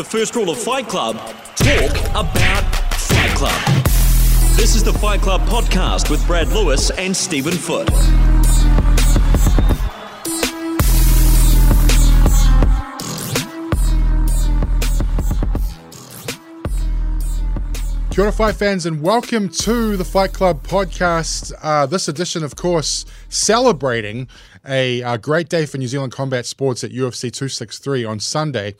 The first rule of Fight Club talk about Fight Club. This is the Fight Club podcast with Brad Lewis and Stephen Foot. Kia ora, Fight fans, and welcome to the Fight Club podcast. Uh, this edition, of course, celebrating a, a, great day for New Zealand combat sports at UFC 263 on Sunday,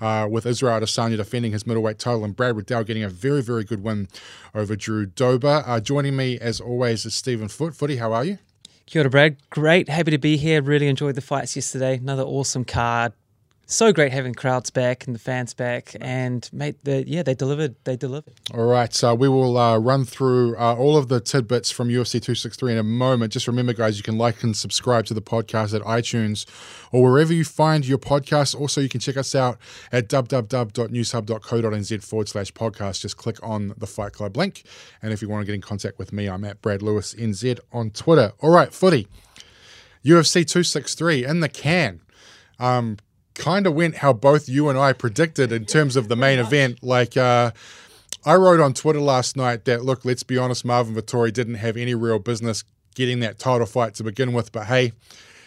uh, with Israel Adesanya defending his middleweight title and Brad Riddell getting a very, very good win over Drew Dober. Uh, joining me, as always, is Stephen Foot. Footy, how are you? Kia ora, Brad. Great. Happy to be here. Really enjoyed the fights yesterday. Another awesome card so great having crowds back and the fans back, and mate, the, yeah, they delivered. They delivered. All right, so we will uh, run through uh, all of the tidbits from UFC 263 in a moment. Just remember, guys, you can like and subscribe to the podcast at iTunes or wherever you find your podcast Also, you can check us out at www.newshub.co.nz forward slash podcast. Just click on the Fight Club link, and if you want to get in contact with me, I'm at Brad Lewis NZ on Twitter. All right, footy. UFC 263 in the can. Um, kind of went how both you and I predicted in terms of the main event. Like, uh, I wrote on Twitter last night that, look, let's be honest, Marvin Vettori didn't have any real business getting that title fight to begin with. But hey,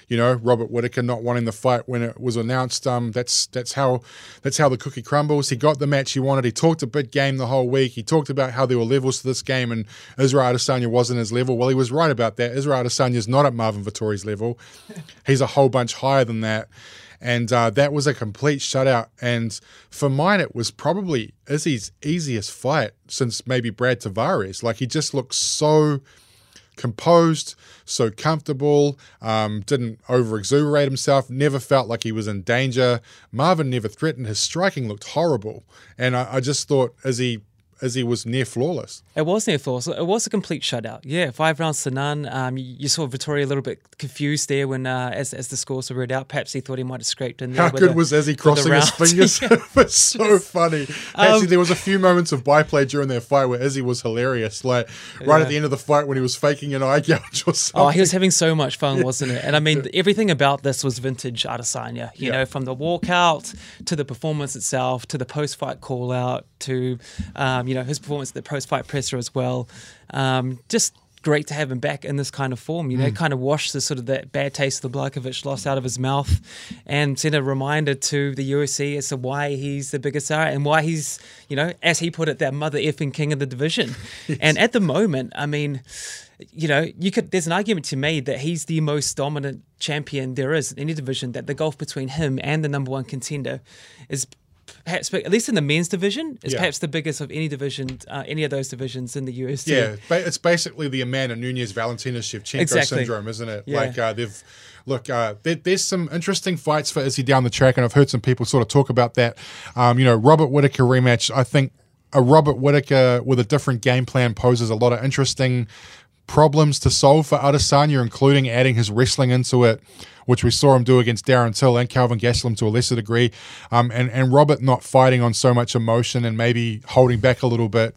you know, Robert Whitaker not wanting the fight when it was announced. Um, that's that's how that's how the cookie crumbles. He got the match he wanted. He talked a big game the whole week. He talked about how there were levels to this game, and Israel Adesanya wasn't his level. Well, he was right about that. Israel Adesanya is not at Marvin Vettori's level. He's a whole bunch higher than that and uh, that was a complete shutout. And for mine, it was probably Izzy's easiest fight since maybe Brad Tavares. Like he just looked so composed, so comfortable, um, didn't over exuberate himself, never felt like he was in danger. Marvin never threatened. His striking looked horrible. And I, I just thought Izzy as he was near flawless. It was near flawless. It was a complete shutout. Yeah, five rounds to none. Um, you saw Vettori a little bit confused there when uh, as as the scores were read out. Perhaps he thought he might have scraped in there. How good a, was Izzy crossing his fingers? it was so funny. Actually, um, there was a few moments of byplay during their fight where Izzy was hilarious. Like right yeah. at the end of the fight when he was faking an eye gouge or something. Oh, he was having so much fun, wasn't it? And I mean, everything about this was vintage Adesanya. You yeah. know, from the walkout to the performance itself to the post-fight call out to um, you know his performance at the post-fight presser as well. Um, just great to have him back in this kind of form. You know, mm. kind of wash the sort of that bad taste of the Blachowicz loss out of his mouth, and send a reminder to the UFC as to why he's the biggest star and why he's, you know, as he put it, that mother effing king of the division. yes. And at the moment, I mean, you know, you could. There's an argument to me that he's the most dominant champion there is in any division. That the gulf between him and the number one contender is perhaps at least in the men's division is yeah. perhaps the biggest of any division, uh, any of those divisions in the UFC. Yeah, it's basically the Amanda Nunes Valentina Shevchenko exactly. syndrome, isn't it? Yeah. Like uh, they've look, uh, there, there's some interesting fights for Izzy down the track, and I've heard some people sort of talk about that. Um, you know, Robert Whitaker rematch. I think a Robert Whitaker with a different game plan poses a lot of interesting problems to solve for Adesanya, including adding his wrestling into it which we saw him do against Darren Till and Calvin Gastelum to a lesser degree, um, and and Robert not fighting on so much emotion and maybe holding back a little bit.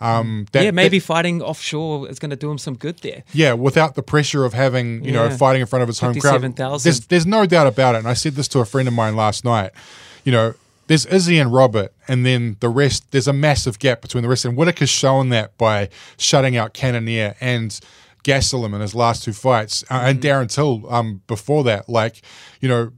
Um, that, yeah, maybe that, fighting offshore is going to do him some good there. Yeah, without the pressure of having you yeah. know fighting in front of his home crowd. There's there's no doubt about it. And I said this to a friend of mine last night. You know, there's Izzy and Robert, and then the rest. There's a massive gap between the rest, and Whitaker's shown that by shutting out Cannonier and Gastelum in his last two fights, uh, and mm-hmm. Darren Till um, before that. Like, you know,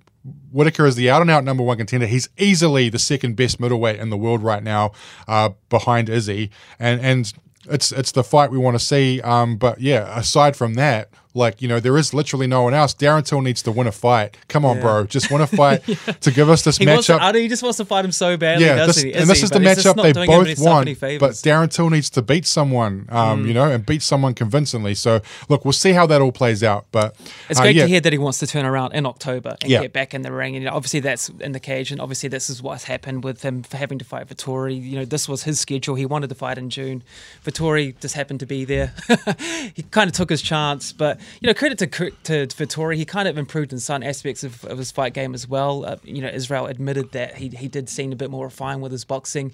Whitaker is the out and out number one contender. He's easily the second best middleweight in the world right now, uh, behind Izzy, and and it's it's the fight we want to see. Um, but yeah, aside from that, like, you know, there is literally no one else. Darren Till needs to win a fight. Come on, yeah. bro. Just win a fight yeah. to give us this he matchup. To, he just wants to fight him so badly, yeah, this, And this is the matchup they both want. But Darren Till needs to beat someone, um, mm. you know, and beat someone convincingly. So, look, we'll see how that all plays out. But it's uh, great yeah. to hear that he wants to turn around in October and get back in the ring. And you know, obviously, that's in the cage. And obviously, this is what's happened with him for having to fight Vettori. You know, this was his schedule. He wanted to fight in June. Vettori just happened to be there. he kind of took his chance. But you know, credit to to Vettori, he kind of improved in some aspects of, of his fight game as well. Uh, you know, Israel admitted that he he did seem a bit more refined with his boxing,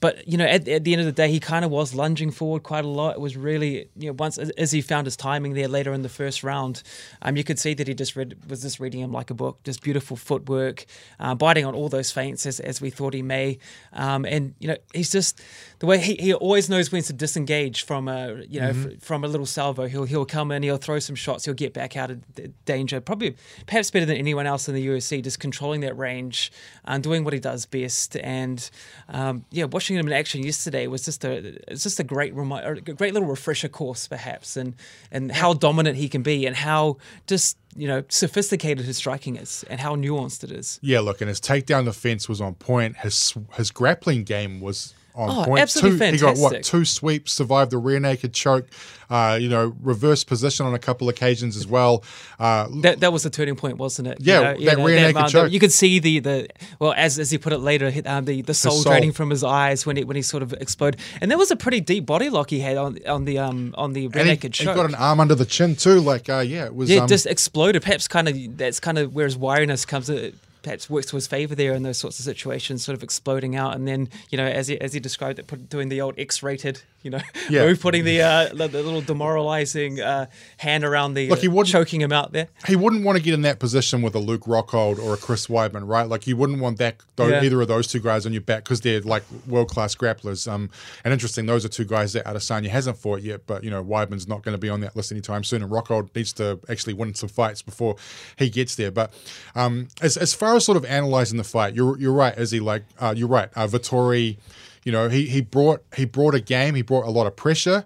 but you know, at, at the end of the day, he kind of was lunging forward quite a lot. It was really you know once as he found his timing there later in the first round, um, you could see that he just read was just reading him like a book, just beautiful footwork, uh, biting on all those feints as, as we thought he may, um, and you know, he's just the way he, he always knows when to disengage from a you know mm-hmm. f- from a little salvo. He'll he'll come in, he'll throw some shots, he'll get back out of danger. Probably perhaps better than anyone else in the UFC, just controlling that range and doing what he does best. And um, yeah, watching him in action yesterday was just a it's just a great remi- a great little refresher course perhaps, and and how dominant he can be and how just you know, sophisticated his striking is and how nuanced it is. Yeah, look, and his takedown defense was on point. His his grappling game was on oh, point. Absolutely two, fantastic. He got what two sweeps, survived the rear naked choke, uh, you know, reverse position on a couple occasions as well. Uh, that that was the turning point, wasn't it? Yeah, you know, that you rear know, naked that, choke. You could see the the well as as he put it later, um, the the soul, soul, draining from his eyes when he when he sort of exploded, and there was a pretty deep body lock he had on on the um on the rear and naked he, choke. He got an arm under the chin too, like uh, yeah, it was. Yeah, um, just exploded. Perhaps kind of that's kind of where his wiriness comes. Uh, perhaps works to his favor there in those sorts of situations, sort of exploding out, and then you know, as he, as he described it, put, doing the old X-rated, you know, yeah. move, putting the, uh, the, little demoralizing uh, hand around the, Look, he uh, choking him out there. He wouldn't want to get in that position with a Luke Rockhold or a Chris Weidman, right? Like you wouldn't want that those, yeah. either of those two guys on your back because they're like world class grapplers. Um, and interesting, those are two guys that Adesanya hasn't fought yet, but you know, Weidman's not going to be on that list anytime soon, and Rockhold needs to actually win some fights before he gets there. But um, as as far as sort of analyzing the fight. You're you're right, Izzy. Like uh, you're right. Uh, Vettori, you know, he he brought he brought a game. He brought a lot of pressure.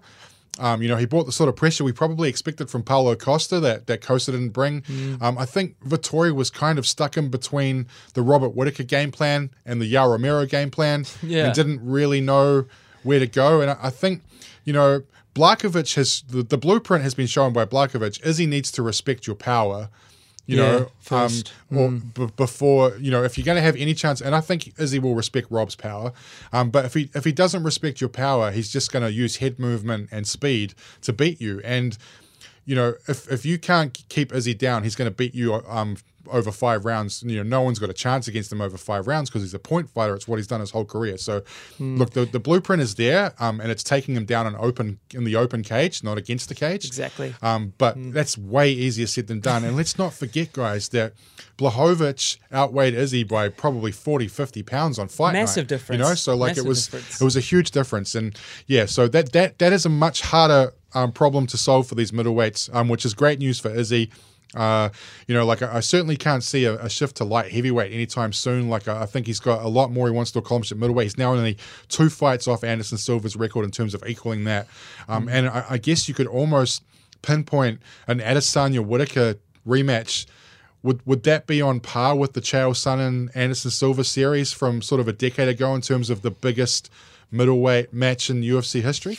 Um, you know, he brought the sort of pressure we probably expected from Paulo Costa that that Costa didn't bring. Mm. Um, I think Vettori was kind of stuck in between the Robert Whitaker game plan and the Yoel Romero game plan, yeah. and didn't really know where to go. And I, I think, you know, Blachowicz has the, the blueprint has been shown by Blachowicz. Izzy needs to respect your power you yeah, know, first. Um, or mm. b- before you know, if you're going to have any chance, and I think Izzy will respect Rob's power, um, but if he if he doesn't respect your power, he's just going to use head movement and speed to beat you. And you know, if if you can't keep Izzy down, he's going to beat you um, over five rounds. You know, no one's got a chance against him over five rounds because he's a point fighter. It's what he's done his whole career. So, mm. look, the, the blueprint is there, um, and it's taking him down an open in the open cage, not against the cage. Exactly. Um, but mm. that's way easier said than done. And let's not forget, guys, that Blachowicz outweighed Izzy by probably 40, 50 pounds on fight Massive night, difference. You know, so like Massive it was difference. it was a huge difference. And yeah, so that that that is a much harder um, problem to solve for these middleweights, um, which is great news for Izzy. Uh, you know, like I, I certainly can't see a, a, shift to light heavyweight anytime soon. Like I, I, think he's got a lot more he wants to accomplish at middleweight. He's now only two fights off Anderson Silva's record in terms of equaling that. Um, mm-hmm. And I, I, guess you could almost pinpoint an Adesanya Whitaker rematch. Would would that be on par with the Chael Sonnen Anderson Silva series from sort of a decade ago in terms of the biggest middleweight match in UFC history?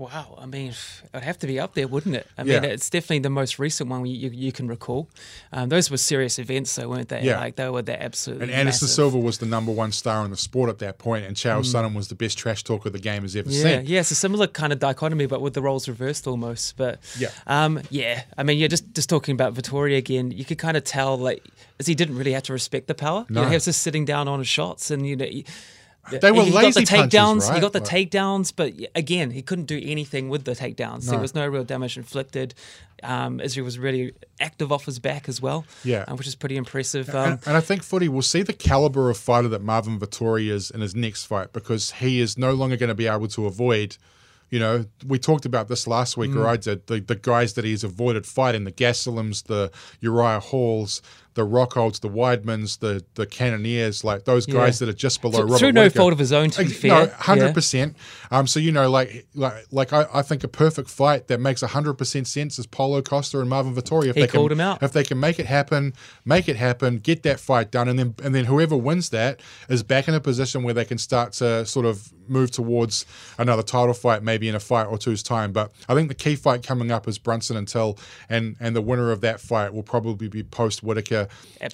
Wow, I mean, it'd have to be up there, wouldn't it? I mean, it's definitely the most recent one you, you can recall. Um, those were serious events, though, weren't they? Yeah. Like, they were the absolutely And Anderson massive. Silva was the number one star in the sport at that point, and Chael mm. Sonnen was the best trash talker the game has ever yeah. seen. Yeah, it's a similar kind of dichotomy, but with the roles reversed almost. But yeah, um, yeah. I mean, you're just just talking about Vettori again. You could kind of tell, like, as he didn't really have to respect the power. No. You know, he was just sitting down on his shots, and you know. He, they were he lazy got the takedowns. right? He got the like, takedowns, but again, he couldn't do anything with the takedowns. No. There was no real damage inflicted. Um, Israel was really active off his back as well, yeah, uh, which is pretty impressive. Um, and, and, I think footy will see the caliber of fighter that Marvin Vettori is in his next fight because he is no longer going to be able to avoid. You know, we talked about this last week, Mm. or I did. The, the guys that he's avoided fighting, the Gastelums, the Uriah Halls, the Rockholds, the Weidmans, the the Cannoniers, like those guys Yeah. that are just below through Robert through no Whitaker. fault of his own, to be fair. No, Yeah. hundred percent. Um, so you know, like, like, like I, I think a perfect fight that makes hundred percent sense is Paulo Costa and Marvin Vettori. If He they called can, him out. If they can make it happen, make it happen, get that fight done, and then and then whoever wins that is back in a position where they can start to sort of move towards another title fight, maybe in a fight or two's time. But I think the key fight coming up is Brunson and Till, and and the winner of that fight will probably be post Whitaker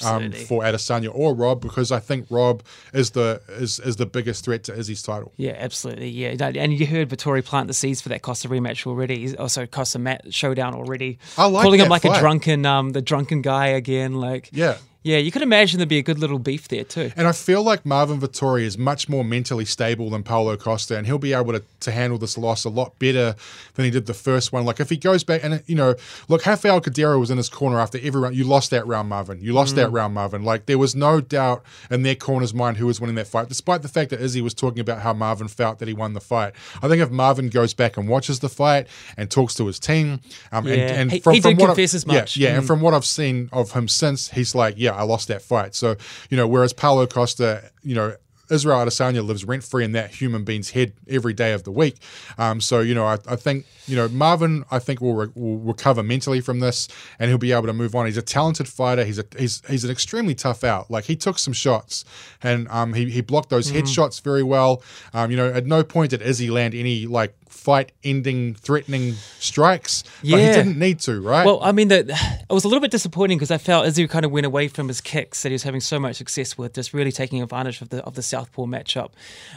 um, for Adesanya or Rob because I think Rob is the is is the biggest threat to Izzy's title. Yeah, absolutely. Yeah, and you heard Vettori plant the seeds for that Costa rematch already. He's also Costa Matt showdown already. I like calling him like fight. a drunken, um, the drunken guy again. Like, Yeah. Yeah. You could imagine there'd be a good little beef there too. And I feel like Marvin Vettori is much more mentally stable than Paulo Costa, and he'll be able to, to handle this loss a lot better than he did the first one. Like if he goes back and you know, look, Rafael Cordeiro was in his corner after every round. You lost that round, Marvin. You lost that round, Marvin. Like there was no doubt in their corner's mind who was winning that fight, despite the fact that Izzy was talking about how Marvin felt that he won the fight. I think if Marvin goes back and watches the fight and talks to his team, um, Yeah. and, and He- from, he from did what I- confess as much. Yeah, and Mm. from what I've seen of him since, he's like, yeah, I lost that fight. So, you know, whereas Paulo Costa, you know, Israel Adesanya lives rent free in that human being's head every day of the week. Um, so, you know, I, I think, you know, Marvin, I think will, re- will recover mentally from this and he'll be able to move on. He's a talented fighter. He's a he's he's an extremely tough out. Like he took some shots and um, he he blocked those Mm. headshots very well. Um, you know, at no point did Izzy land any like fight ending threatening strikes. Yeah. he didn't need to, right? Well, I mean, the, it was a little bit disappointing because I felt Izzy kind of went away from his kicks that he was having so much success with, just really taking advantage of the of the southpaw matchup.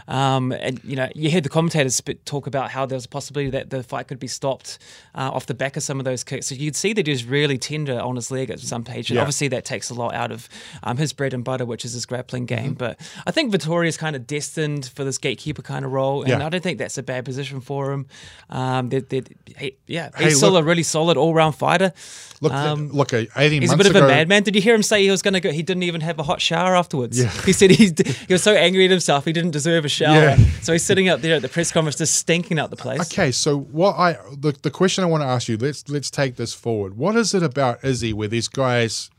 Um, and you know, you heard the commentators talk about how there was a possibility that the fight could be stopped uh, off the back of some of those kicks. So you'd see that he was really tender on his leg at some page. And Yeah. obviously, that takes a lot out of um, his bread and butter, which is his grappling Mm-hmm. game. But I think Vittoria is kind of destined for this gatekeeper kind of role, and Yeah. I don't think that's a bad position for him. Um, they they he, yeah, Hey, he's still look- a really solid all round fighter. Look, Um, look, uh, 18 He's a bit of a madman. Did you hear him say he was going to go? He didn't even have a hot shower afterwards. Yeah. He said he he was so angry at himself he didn't deserve a shower. Yeah. So he's sitting up there at the press conference just stinking out the place. Okay, so what I the, the question I want to ask you, let's let's take this forward. What is it about Izzy where these guys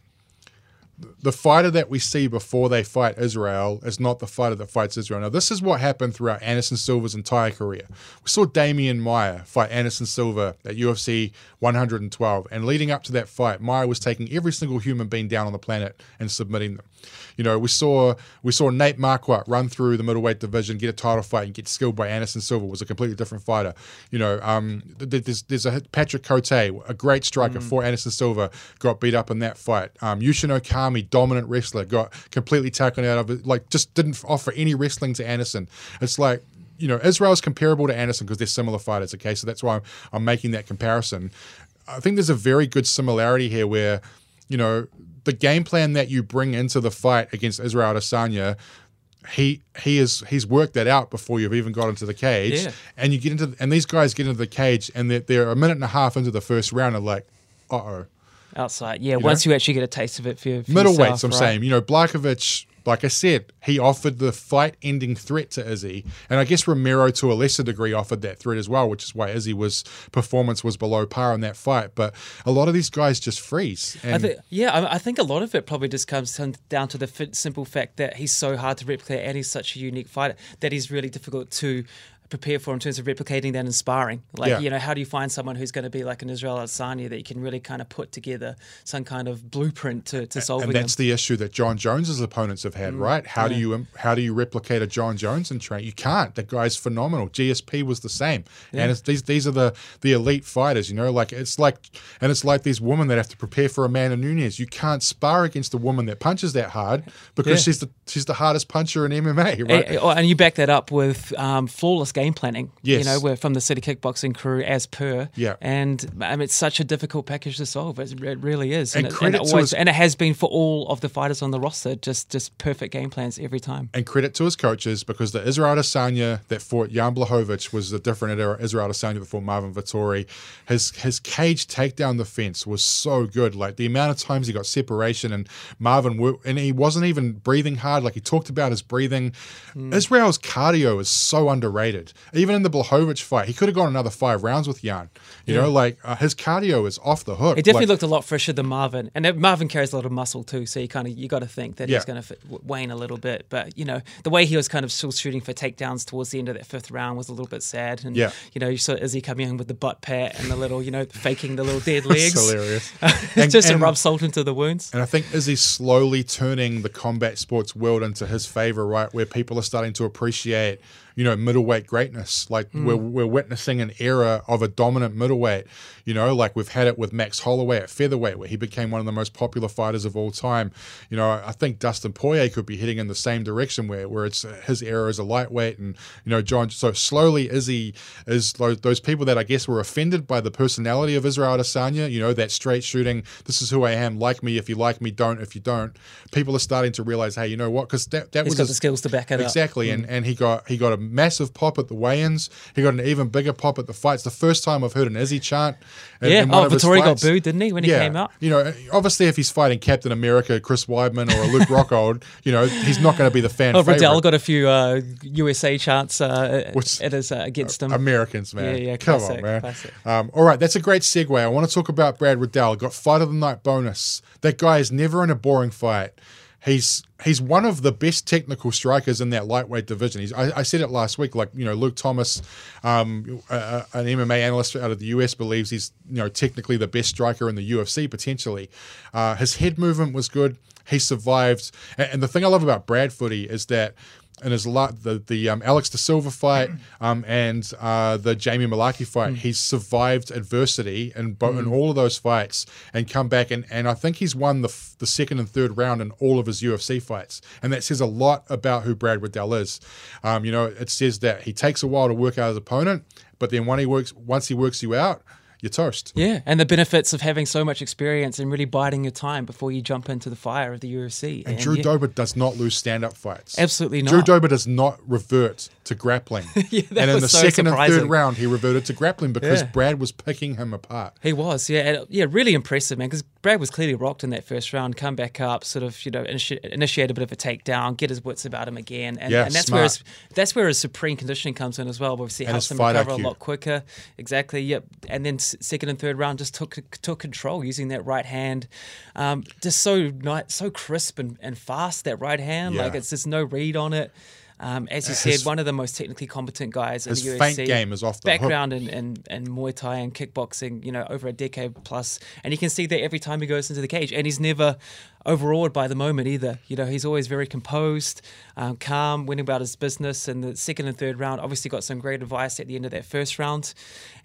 the fighter that we see before they fight Israel is not the fighter that fights Israel. Now, this is what happened throughout Anderson Silva's entire career. We saw Demian Maia fight Anderson Silva at UFC 112, and leading up to that fight, Maia was taking every single human being down on the planet and submitting them. You know, we saw we saw Nate Marquardt run through the middleweight division, get a title fight, and get skilled by Anderson Silva. Was a completely different fighter. You know, um, th- th- there's there's a Patrick Cote, a great striker for Anderson Silva, got beat up in that fight. Um, Yushin Okami, dominant wrestler, got completely taken out of it. Like, just didn't offer any wrestling to Anderson. It's like you know, Israel's comparable to Anderson because they're similar fighters. Okay, so that's why I'm, I'm making that comparison. I think there's a very good similarity here where, you know, the game plan that you bring into the fight against Israel Adesanya, he he is he's worked that out before you've even got into the cage, Yeah. and you get into and these guys get into the cage and they're, they're a minute and a half into the first round and like, uh oh. Outside, yeah. once you actually get a taste of it for, for Middleweights, yourself, I'm right? saying. You know, Blachowicz, like I said, he offered the fight ending threat to Izzy. And I guess Romero to a lesser degree offered that threat as well, which is why Izzy was performance was below par in that fight. But a lot of these guys just freeze. And I think, yeah, I, I think a lot of it probably just comes down- to the fi- simple fact that he's so hard to replicate and he's such a unique fighter that he's really difficult to prepare for in terms of replicating that and sparring. Like, Yeah. you know, how do you find someone who's going to be like an Israel Adesanya that you can really kind of put together some kind of blueprint to, to solving and that's them? the issue that Jon Jones's opponents have Mm, had, right? How do you how do you replicate a Jon Jones in train? You can't. That guy's phenomenal. GSP was the same, and it's, these these are the the elite fighters. You know, like it's like and it's like these women that have to prepare for Amanda Nunes. You can't spar against a woman that punches that hard because Yeah. she's the she's the hardest puncher in MMA, right? And, and you back that up with um, flawless game planning. Yes. You know, we're from the City Kickboxing crew as per. Yeah. And I mean, it's such a difficult package to solve. It it really is. And it, credit it always, his- and it has been for all of the fighters on the roster. Just just perfect game plans every time. and credit to his coaches because the Israel Adesanya that fought Jan Blachowicz was a different Israel Adesanya fought Marvin Vettori. His his cage takedown defense was so good. Like the amount of times he got separation and Marvin and he wasn't even breathing hard. Like he talked about his breathing. Hmm. Israel's cardio is so underrated. Even in the Blachowicz fight, he could have gone another five rounds with Jan. You know, like uh, his cardio is off the hook. It definitely Like, looked a lot fresher than Marvin, and Marvin carries a lot of muscle too. So you kind of you got to think that Yeah. he's going to wane a little bit. But you know the way he was kind of still shooting for takedowns towards the end of that fifth round was a little bit sad. And Yeah. you know you saw Izzy coming in with the butt pat and the little you know faking the little dead legs. It's hilarious. And- just to and- rub salt into the wounds. And I think he slowly turning the combat sports world into his favor, right? Where people are starting to appreciate, you know, middleweight greatness. Like mm. we're, we're witnessing an era of a dominant middleweight. You know, like we've had it with Max Holloway at featherweight, where he became one of the most popular fighters of all time. You know, I think Dustin Poirier could be heading in the same direction, where where it's his era as a lightweight, and you know, John. So slowly, Izzy is tho- those people that I guess were offended by the personality of Israel Adesanya. You know, that straight shooting. This is who I am. Like me if you like me. Don't if you don't. People are starting to realize, hey, you know what? Because that that He's was got his- the skills to back it up. Exactly, and mm. and he got he got a massive pop at the weigh-ins. He got an even bigger pop at the fights. The first time I've heard an Izzy chant. in- Yeah. in Oh, Vettori got booed, didn't he, when he came out? You know, obviously, if he's fighting Captain America, Chris Weidman, or a Luke Rockhold, you know, he's not going to be the fan. Oh, favorite. Riddell got a few uh, USA chants uh, Which- it is uh, against him. Americans, man. Yeah, yeah, Come classic, on, man. classic. Um, all right, that's a great segue. I want to talk about Brad Riddell. Got fight of the night bonus. That guy is never in a boring fight. He's he's one of the best technical strikers in that lightweight division. He's, I, I said it last week. Like you know, Luke Thomas, um, an MMA analyst out of the US, believes he's you know technically the best striker in the UFC potentially. Uh, his head movement was good. He survived, and, and the thing I love about Brad Footy is that in his la- the the um, Alex De Silva fight um, and uh, the Jamie Mullarkey fight, he's survived adversity in bo- in all of those fights and come back and, and I think he's won the f- the second and third round in all of his UFC fights, and that says a lot about who Brad Riddell is. Um, you know, it says that he takes a while to work out his opponent, but then when he works once he works you out, you're toast. Yeah, and the benefits of having so much experience and really biding your time before you jump into the fire of the UFC. And Drew yeah, Dober does not lose stand-up fights. Absolutely not. Drew. Dober does not revert to grappling. Yeah, that and in the so second and third round, he reverted to grappling because Yeah. Brad was picking him apart. He was, yeah, and, yeah, really impressive, man. Because Brad was clearly rocked in that first round, come back up, sort of, you know, initi- initiate a bit of a takedown, get his wits about him again, and, Yeah, and that's smart. where his that's where his supreme conditioning comes in as well. Obviously, And helps him recover IQ. a lot quicker. Exactly, yep. And then second and third round just took took control using that right hand, um, just so nice, so crisp and, and fast. That right hand, Yeah. like it's just no read on it. Um, as you His- said, one of the most technically competent guys in His the UFC. feint game is off the hook. background in, in, in Muay Thai and kickboxing, you know, over a decade plus. and you can see that every time he goes into the cage, and he's never overawed by the moment either. You know, he's always very composed, um, calm, winning about his business. And the second and third round, obviously got some great advice at the end of that first round,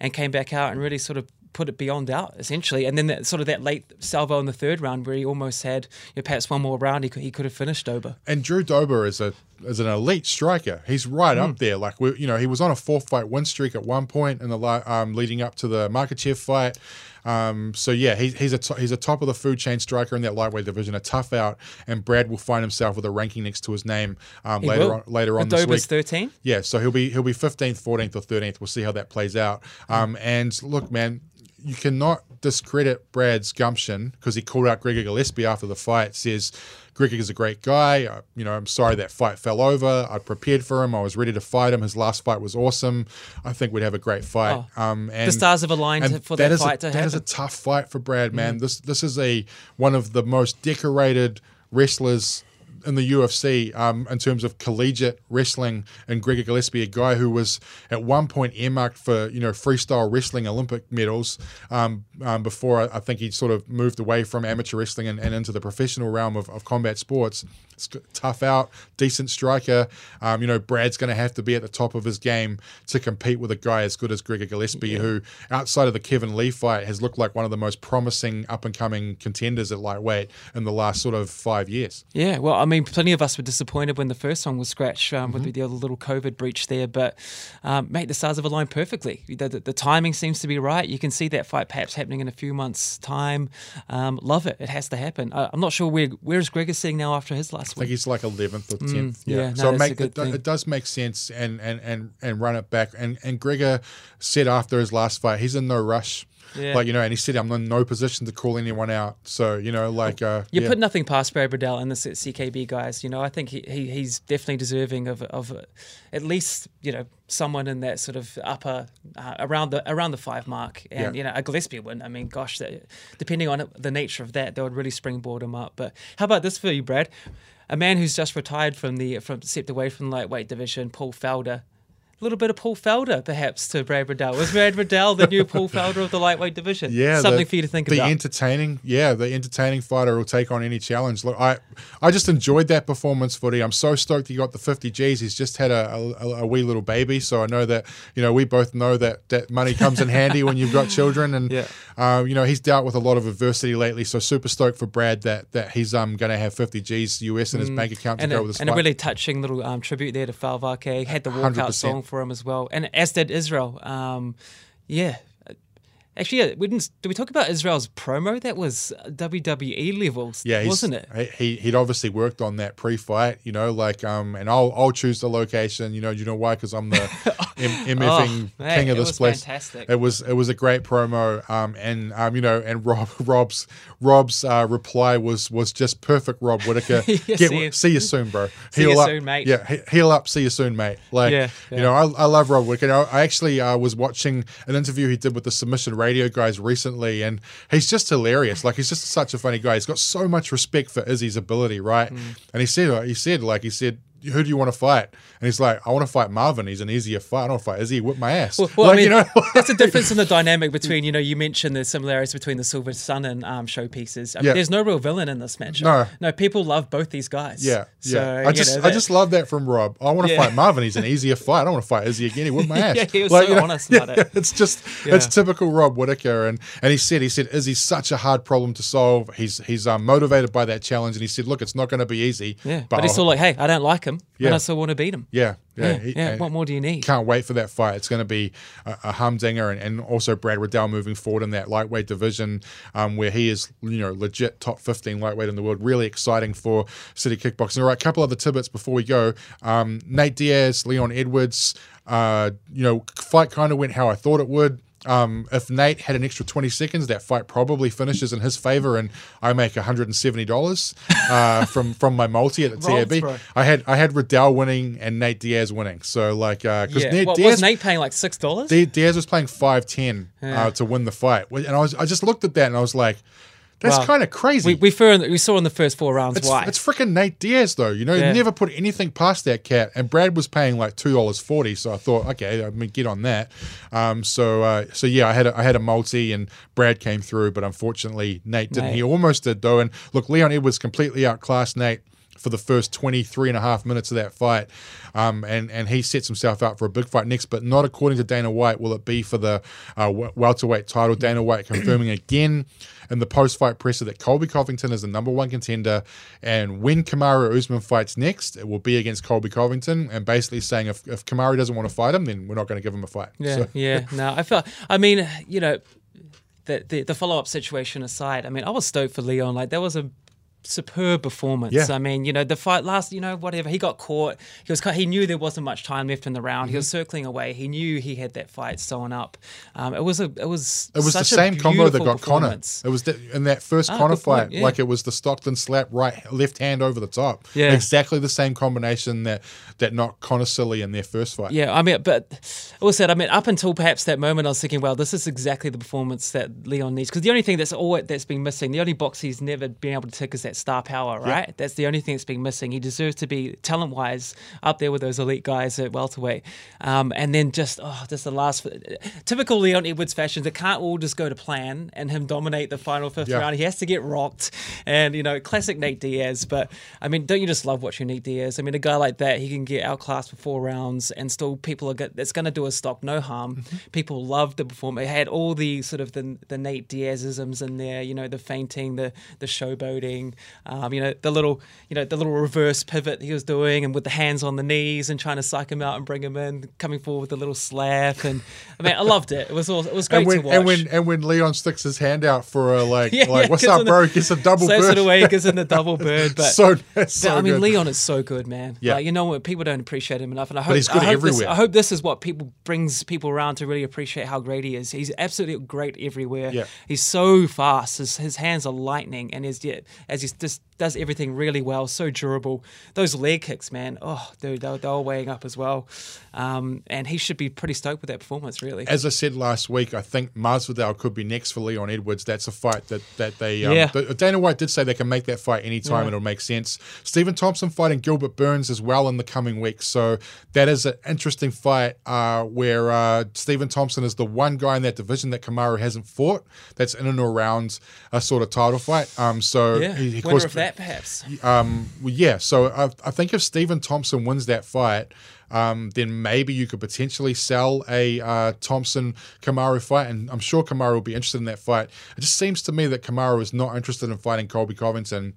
and came back out and really sort of put it beyond doubt essentially and then that sort of that late salvo in the third round where he almost had you know, perhaps one more round he could, he could have finished Dober And Drew Dober is a is an elite striker. He's right Hmm. up there. Like we, you know, he was on a four fight win streak at one point in the um, leading up to the Makhachev fight. Um, so yeah, he, he's a he's a top of the food chain striker in that lightweight division. A tough out, and Brad will find himself with a ranking next to his name um, later will. on later on With this week. 13 Yeah, so he'll be he'll be fifteenth, fourteenth, or thirteenth. We'll see how that plays out. Um, and look, man, you cannot discredit Brad's gumption because he called out Gregor Gillespie after the fight. Says Gregor is a great guy. Uh, you know, I'm sorry that fight fell over. I prepared for him. I was ready to fight him. His last fight was awesome. I think we'd have a great fight. Oh, um, and the stars have aligned for that, is fight a, to that happen. is a tough fight for Brad, man. This this is a one of the most decorated wrestlers in the UFC um, in terms of collegiate wrestling. And Gregor Gillespie, a guy who was at one point earmarked for you know freestyle wrestling Olympic medals um, um, before I, I think he sort of moved away from amateur wrestling and, and into the professional realm of, of combat sports. Tough out, decent striker. Um, you know, Brad's going to have to be at the top of his game to compete with a guy as good as Gregor Gillespie, who, outside of the Kevin Lee fight, has looked like one of the most promising up and coming contenders at lightweight in the last sort of five years. Yeah, well, I mean, plenty of us were disappointed when the first one was scratched um, Mm-hmm. with the other little COVID breach there. But, um, mate, the stars have aligned perfectly. The, the, the timing seems to be right. You can see that fight perhaps happening in a few months' time. Um, love it. It has to happen. Uh, I'm not sure where where's Gregor sitting now after his last I think he's like eleventh or tenth. yeah, yeah, no, so it, make, it, it does make sense, and and and and run it back. And and Gregor said after his last fight, he's in no rush. Yeah. Like you know, and he said, "I'm in no position to call anyone out." So you know, like uh, You yeah. put nothing past Brad Riddell and the CKB guys. You know, I think he, he he's definitely deserving of of at least you know someone in that sort of upper uh, around the around the five mark. And Yeah. you know, a Gillespie win. I mean, gosh, that, depending on the nature of that, that would really springboard him up. But how about this for you, Brad? A man who's just retired from the from stepped away from the lightweight division, Paul Felder. Little bit of Paul Felder, perhaps, to Brad Riddell. Was Brad Riddell the new Paul Felder of the lightweight division? Yeah, something the, for you to think the about. entertaining, yeah, the entertaining fighter will take on any challenge. Look, I, I just enjoyed that performance footy. I'm so stoked he got the 50 G's. He's just had a, a, a wee little baby, so I know that you know we both know that that money comes in handy when you've got children, and Yeah. uh, you know he's dealt with a lot of adversity lately. So super stoked for Brad that that he's um going to have 50 G's US in his bank account to Mm. go a, with his and a really touching little um, tribute there to Falvake. Had the walkout 100%. song for him as well, and as did Israel. Um, yeah, actually, yeah, we didn't. Did we talk about Israel's promo? That was WWE levels, Yeah, wasn't it? He he- he'd obviously worked on that pre-fight, you know, like um, and I'll I'll choose the location, you know, you know why? Because I'm the MFing Oh, king of this place. fantastic. It was it was a great promo, um, and um, you know, and Rob Rob's Rob's uh, reply was was just perfect. Rob Whitaker, Yeah, Get, see you- see you soon, bro. See you up. soon, mate. Yeah, he- heal up. See you soon, mate. Like, Yeah, you know, I, I love Rob Whitaker. I, I actually uh, was watching an interview he did with the Submission Radio guys recently, and he's just hilarious. Like, he's just such a funny guy. He's got so much respect for Izzy's ability, right? Mm. And he said, he said, like, he said. Who do you want to fight? And he's like, I want to fight Marvin. He's an easier fight. I don't want to fight Izzy. Whip my ass. Well, well, like, I mean, you know, that's the difference in the dynamic between you know you mentioned the similarities between the Silva Sonnen um, showpieces. I mean, Yeah. there's no real villain in this match. No. no, people love both these guys. Yeah, so, yeah. I just, know, I just love that from Rob. I want to Yeah. fight Marvin. He's an easier fight. I don't want to fight Izzy again. He whipped my ass. Yeah, he was so honest about it. It's just, it's typical Rob Whitaker. And and he said, he said, Izzy's such a hard problem to solve. He's he's um, motivated by that challenge, and he said, look, it's not going to be easy. yeah, but, he's I'll- still like, hey, I don't like him, Yeah. and I still want to beat him. yeah, yeah, Yeah, he- yeah. What more do you need? Can't wait for that fight. It's going to be a, a humdinger, and, and also Brad Riddell moving forward in that lightweight division, um, where he is, you know, legit top fifteen lightweight in the world. Really exciting for City Kickboxing. All right, a couple other tidbits before we go. Um, Nate Diaz, Leon Edwards. Uh, you know, fight kind of went how I thought it would. Um, if Nate had an extra 20 seconds, that fight probably finishes in his favor, and I make $170 uh, from from my multi at the TAB. I had I had Riddell winning and Nate Diaz winning. So like because Yeah. Nate Diaz was Nate paying like six dollars? Diaz was playing five ten uh, to win the fight, and I was I just looked at that and I was like, that's Wow. kind of crazy. We we, saw, we saw in the first four rounds it's, why. it's freaking Nate Diaz though, you know. Yeah. Never put anything past that cat. And Brad was paying like two dollars forty, so I thought, okay, I mean, get on that. Um, so uh, so yeah, I had a, I had a multi, and Brad came through, but unfortunately Nate didn't. Nate. He almost did though. And look, Leon Edwards completely outclassed Nate for the first 23 and a half minutes of that fight. Um, and, and he sets himself up for a big fight next, but not according to Dana White will it be for the uh, welterweight title. Dana White confirming again in the post fight presser that Colby Covington is the number one contender. And when Kamaru Usman fights next, it will be against Colby Covington. And basically saying if, if Kamaru doesn't want to fight him, then we're not going to give him a fight. Yeah, So- yeah. No, I felt. I mean, you know, the the, the follow up situation aside, I mean, I was stoked for Leon. Like, that was a superb performance. Yeah. I mean, you know, the fight last, you know, whatever. He got caught. He was. He knew there wasn't much time left in the round. Mm-hmm. He was circling away. He knew he had that fight sewn up. Um, it was a. It was. It was the same combo that got Conor. It was the, in that first Ah, Conor fight, yeah. like it was the Stockton slap right left hand over the top. Yeah. exactly the same combination that that knocked Conor silly in their first fight. Yeah, I mean, but also, I mean, up until perhaps that moment, I was thinking, well, this is exactly the performance that Leon needs. Because the only thing that's all that's been missing, the only box he's never been able to tick is that star power, right? That's the only thing that's been missing. He deserves to be talent wise up there with those elite guys at welterweight. Um, and then just oh, just the last typical Leon Edwards fashion. It can't all just go to plan and him dominate the final fifth Yeah. round. He has to get rocked, and you know, classic Nate Diaz. But I mean, don't you just love watching Nate Diaz? I mean, a guy like that, he can get outclassed for four rounds, and still people are go- that's going to do a stock no harm. Mm-hmm. People love the performance. It had all the sort of the the Nate Diazisms in there. You know, the fainting, the the showboating. Um, you know, the little you know the little reverse pivot he was doing, and with the hands on the knees and trying to psych him out and bring him in, coming forward with a little slap. And I mean, I loved it. It was all, it was great And when to watch. and when and when Leon sticks his hand out for a like Yeah, like yeah, what's up, bro? the- Gets a double bird. it away, gives him the double bird. But so But, so I mean, good. Leon is so good, man. Yeah. Like, you know what? People don't appreciate him enough, and I hope he's good I hope This, everywhere. I hope this is what people brings people around to really appreciate how great he is. He's absolutely great everywhere. Yeah. He's so fast. His his hands are lightning, and his yeah, as he's just does everything really well, so durable. Those leg kicks, man, oh, dude, they, they were weighing up as well. Um, and he should be pretty stoked with that performance, really. As I said last week, I think Masvidal could be next for Leon Edwards. That's a fight that that they. Um, Yeah. the- Dana White did say they can make that fight anytime and it'll make sense. Stephen Thompson fighting Gilbert Burns as well in the coming weeks, so that is an interesting fight uh, where uh, Stephen Thompson is the one guy in that division that Kamaru hasn't fought. That's in and around a sort of title fight. Um, so yeah, he, he caused- of that, perhaps. um, well, yeah, so I, I think if Stephen Thompson wins that fight, um, then maybe you could potentially sell a uh, Thompson Kamaru fight, and I'm sure Kamaru will be interested in that fight. It just seems to me that Kamaru is not interested in fighting Colby Covington,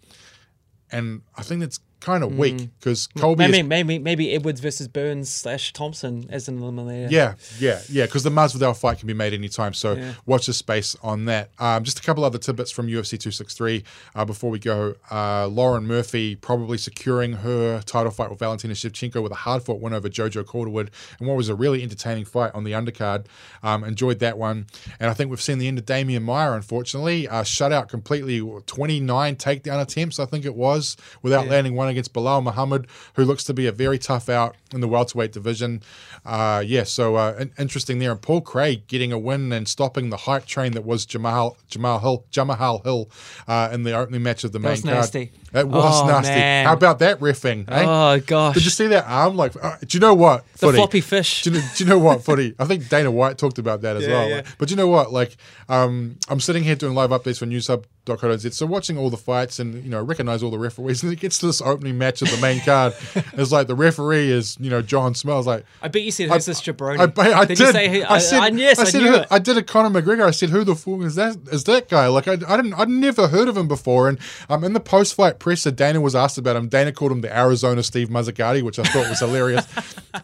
and I think that's kind of weak because Colby is Maybe, maybe, maybe Edwards versus Burns slash Thompson as an eliminator. Yeah, yeah, yeah. Because the Masvidal fight can be made anytime. So Yeah. watch the space on that. Um, just a couple other tidbits from UFC 263 uh, before we go. Uh, Lauren Murphy probably securing her title fight with Valentina Shevchenko with a hard fought win over Jojo Calderwood and what was a really entertaining fight on the undercard. Um, enjoyed that one. And I think we've seen the end of Demian Maia, unfortunately. Uh, shut out completely 29 takedown attempts, I think it was, without Yeah. landing one against Belal Muhammad, who looks to be a very tough out in the welterweight division. Uh, yeah, so uh, interesting there. And Paul Craig getting a win and stopping the hype train that was Jamal Jamal Hill Jamal Hill uh, in the opening match of the main was card. nasty. It was Oh, nasty. man. How about that riffing? eh? Oh gosh. Did you see that arm? Like, uh, do you know what? the floppy fish? Do you, know, do you know what, footy? I think Dana White talked about that as Yeah, well. yeah. Like, but you know what? Like, um, I'm sitting here doing live updates for newshub.co.nz, so watching all the fights and you know recognize all the referees, and it gets to this opening match of the main card. it's like the referee is you know John Smells like. I bet you said, "Who's this jabroni?" I, I did, did. you say? Who, I, said, I, yes, I, said, knew who- it. I did a Conor McGregor. I said, "Who the fuck is that? Is that guy?" Like, I, I didn't, I'd never heard of him before. And um, in the post-fight presser, Dana was asked about him. Dana called him the Arizona Steve Mazzagatti, which I thought was hilarious.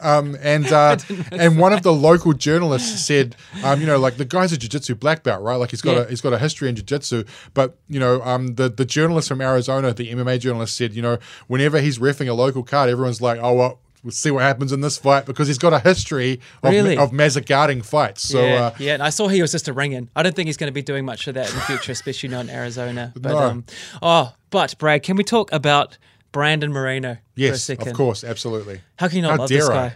Um, and uh, and one of the local journalists said, um, you know, like the guy's a jiu-jitsu black belt, right? Like he's got Yeah. a he's got a history in jiu-jitsu. But you know, um, the the journalist from Arizona, the MMA journalist, said, you know, whenever he's refing a local card, everyone's like, oh well. We'll see what happens in this fight because he's got a history of, Really? of Mazagarding fights. So yeah, uh, yeah. And I saw he was just a ring-in. I don't think he's going to be doing much of that in the future, especially not in Arizona. But No. um, oh, but Brad, can we talk about Brandon Moreno for a yes, second? of course, absolutely. How can you not How love this dare I? guy?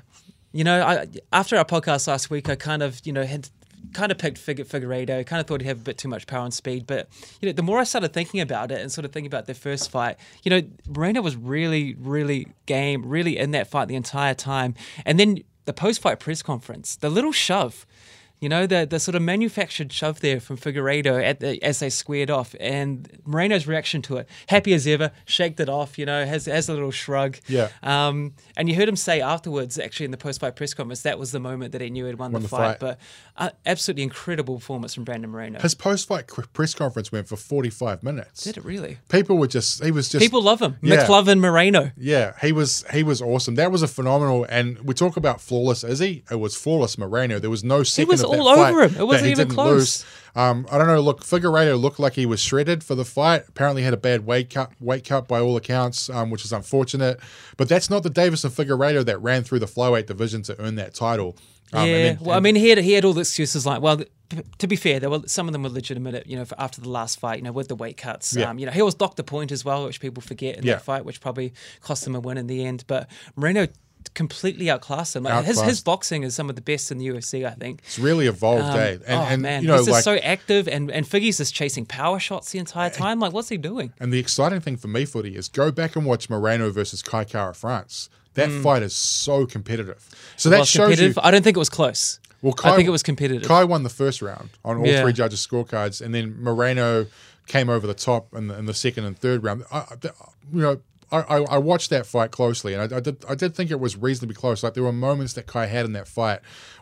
You know, I, after our podcast last week, I kind of, you know, had kind of picked Fig- Figueiredo. Kind of thought he'd have a bit too much power and speed, but you know, the more I started thinking about it and sort of thinking about their first fight, you know, Moreno was really, really game, really in that fight the entire time, and then the post-fight press conference, the little shove. You know, the the sort of manufactured shove there from Figueiredo at the, as they squared off, and Moreno's reaction to it, happy as ever, shaked it off. You know, has has a little shrug. Yeah. Um, and you heard him say afterwards, actually in the post-fight press conference, that was the moment that he knew he'd won, Won the, the fight. fight. But uh, absolutely incredible performance from Brandon Moreno. His post-fight cr- press conference went for forty-five minutes. Did it really? People were just he was just People love him. Yeah. McLovin Moreno. Yeah, he was he was awesome. That was a phenomenal. And we talk about flawless Izzy. It was flawless Moreno. There was no second. was all fight over him. It wasn't even close. Lose. Um, I don't know. Look, Figueiredo looked like he was shredded for the fight. Apparently, had a bad weight cut, weight cut by all accounts, um, which is unfortunate. But that's not the Deiveson Figueiredo that ran through the flyweight division to earn that title. Um, and yeah. then- well, I mean, he had he had all the excuses like, well, to be fair, there were some of them were legitimate. You know, for after the last fight, you know, with the weight cuts. Yeah. Um, you know, he was Doctor Point as well, which people forget in Yeah. that fight, which probably cost him a win in the end. But Moreno completely outclassed him. Like, his his boxing is some of the best in the UFC, I think. it's really evolved, Um, eh? And, oh and man, you know, he's just like so active, and and Figgy's just chasing power shots the entire time. Like, what's he doing? And the exciting thing for me, footy, is go back and watch Moreno versus Kai Kara France. That fight is so competitive. So that. Well, shows competitive. you. I don't think it was close. Well, Kai, I think it was competitive. Kai won the first round on all Yeah. three judges' scorecards, and then Moreno came over the top in the, in the second and third round. I, I- you know, I, I, watched that fight closely, and I, I did I did think it was reasonably close. Like there were moments that Kai had in that fight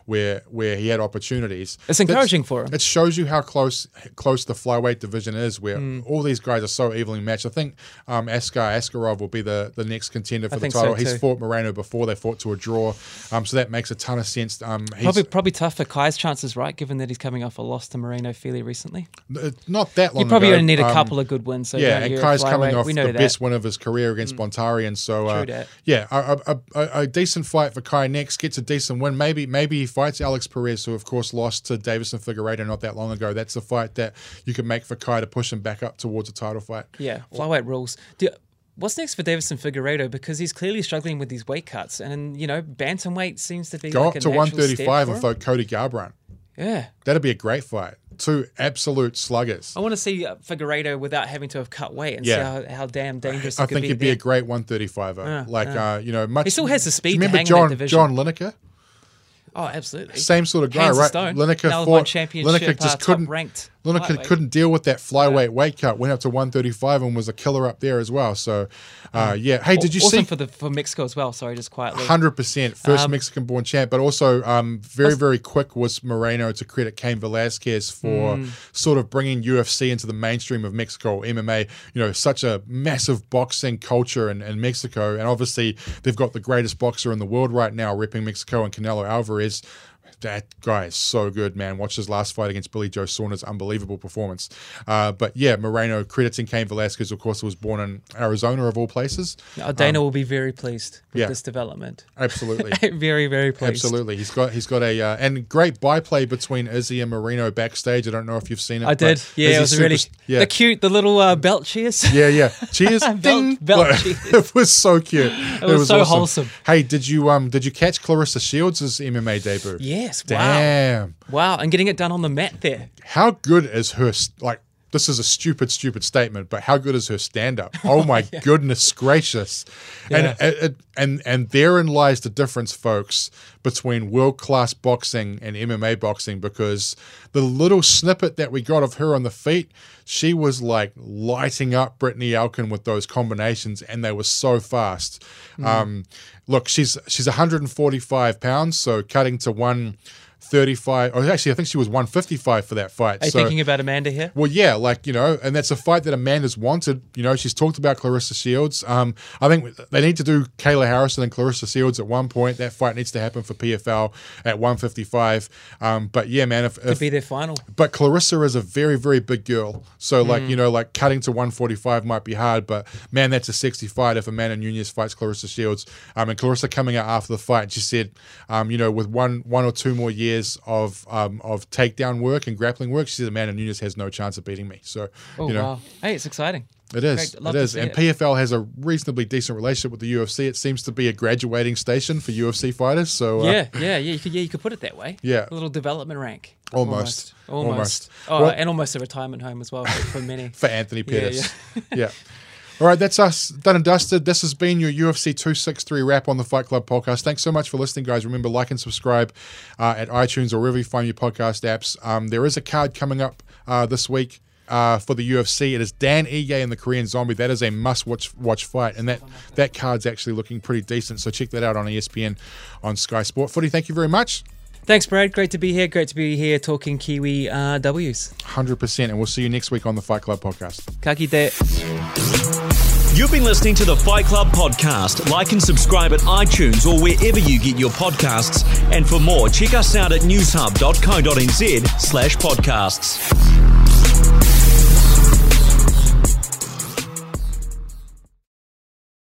where where he had opportunities. It's That's- encouraging for him. It shows you how close close the flyweight division is, where Hmm. all these guys are so evenly matched. I think um, Askar Askarov will be the, the next contender for the think so title. He's fought Moreno before; they fought to a draw, um, so that makes a ton of sense. Um, he's, Probably probably tough for Kai's chances, right? Given that he's coming off a loss to Moreno fairly recently. uh, not that long. You probably ago, only need a um, couple of good wins. So yeah, and Kai's coming off we the that. best win of his career against Bontorin. So uh, True that. yeah, a, a, a, a decent fight for Kai next gets a decent win. Maybe maybe he fights Alex Perez, who of course lost to Deiveson Figueiredo not that long ago. That's the fight that you can make for Kai to push him back up towards a title fight. Yeah, flyweight rules. Do, what's next for Deiveson Figueiredo? Because he's clearly struggling with these weight cuts, and you know, bantamweight seems to be Go like up to 135 step and fight Cody Garbrandt. Yeah, That'd be a great fight. Two absolute sluggers. I want to see uh, Figueiredo without having to have cut weight and Yeah. see how, how damn dangerous. I think be he'd be a great 135er. Yeah, like, uh, you know, much. He still has the speed Do you to remember hang in that John. John Lineker? Oh, absolutely. Same sort of guy, Hands right? Lineker fought. Lineker uh, just couldn't. ranked Lineker lightweight. couldn't deal with that flyweight weight cut. Went up to 135 and was a killer up there as well. So, uh, yeah. Hey, did you awesome see? for the for Mexico as well? Sorry, just quietly. Hundred percent, first Um, Mexican-born champ, but also um, very, very quick was Moreno to credit Cain Velasquez for Hmm. sort of bringing UFC into the mainstream of Mexico. MMA, you know, such a massive boxing culture in, in Mexico, and obviously they've got the greatest boxer in the world right now, repping Mexico, and Canelo Alvarez. That guy is so good, man. Watch his last fight against Billy Joe Saunders, unbelievable performance. Uh, but yeah, Moreno crediting Cain Velasquez, of course, was born in Arizona of all places. Uh, Dana will be very pleased with yeah. this development. Absolutely. very, very pleased. Absolutely, he's got he's got a uh, and great byplay between Izzy and Moreno backstage. I don't know if you've seen it. I did. Yeah, it was super- really yeah. the cute, the little uh, belt cheers. yeah, yeah. Cheers, Belt- ding. belt cheers. it was so cute. It, was so wholesome. Hey, did you um did you catch Claressa Shields' MMA debut? Yes. Wow. Damn. Wow. And getting it done on the mat there. How good is her like? This is a stupid, stupid statement, but how good is her stand-up? Oh my goodness gracious! Yeah. And and and and therein lies the difference, folks, between world-class boxing and MMA boxing. Because the little snippet that we got of her on the feet, she was like lighting up Brittney Elkin with those combinations, and they were so fast. Mm. Um, look, she's she's 145 pounds, so cutting to one. 35 or actually I think she was 155 for that fight. Are you so thinking about Amanda here? well, yeah, like you know, and that's a fight that Amanda's wanted. You know, she's talked about Claressa Shields. Um, I think they need to do Kayla Harrison and Claressa Shields at one point. That fight needs to happen for PFL at 155. Um, but yeah, man, if, if be their final. but Claressa is a very, very big girl. So, like, Mm. you know, like cutting to 145 might be hard, but man, that's a sexy fight if Amanda Nunes fights Claressa Shields. Um, and Claressa coming out after the fight, she said, um, you know, with one one or two more years of um, of takedown work and grappling work, she said Amanda Nunes has no chance of beating me. So, Oh you know, wow! Hey, it's exciting. it is. It is. And it. PFL has a reasonably decent relationship with the UFC. It seems to be a graduating station for UFC fighters. So, uh, Yeah, yeah, yeah. You could, yeah, you could put it that way. Yeah. a little development rank. Almost. almost, Almost. almost. Oh, Well- and almost a retirement home as well for, for many. for Anthony Yeah, Pettis. Yeah. All right, that's us done and dusted. This has been your UFC 263 wrap on the Fight Club podcast. Thanks so much for listening, guys. Remember, like and subscribe uh, at iTunes or wherever you find your podcast apps. Um, there is a card coming up uh, this week. Uh, for the UFC, it is Dan Ige and the Korean Zombie. That is a must-watch watch fight, and that that card's actually looking pretty decent. So check that out on ESPN on Sky Sport. Footy, thank you very much. Thanks, Brad. Great to be here. Great to be here talking Kiwi uh, W's. Hundred percent, and we'll see you next week on the Fight Club podcast. Kaki de. You've been listening to the Fight Club podcast. Like and subscribe at iTunes or wherever you get your podcasts. And for more, check us out at newshub.co.nz slash podcasts.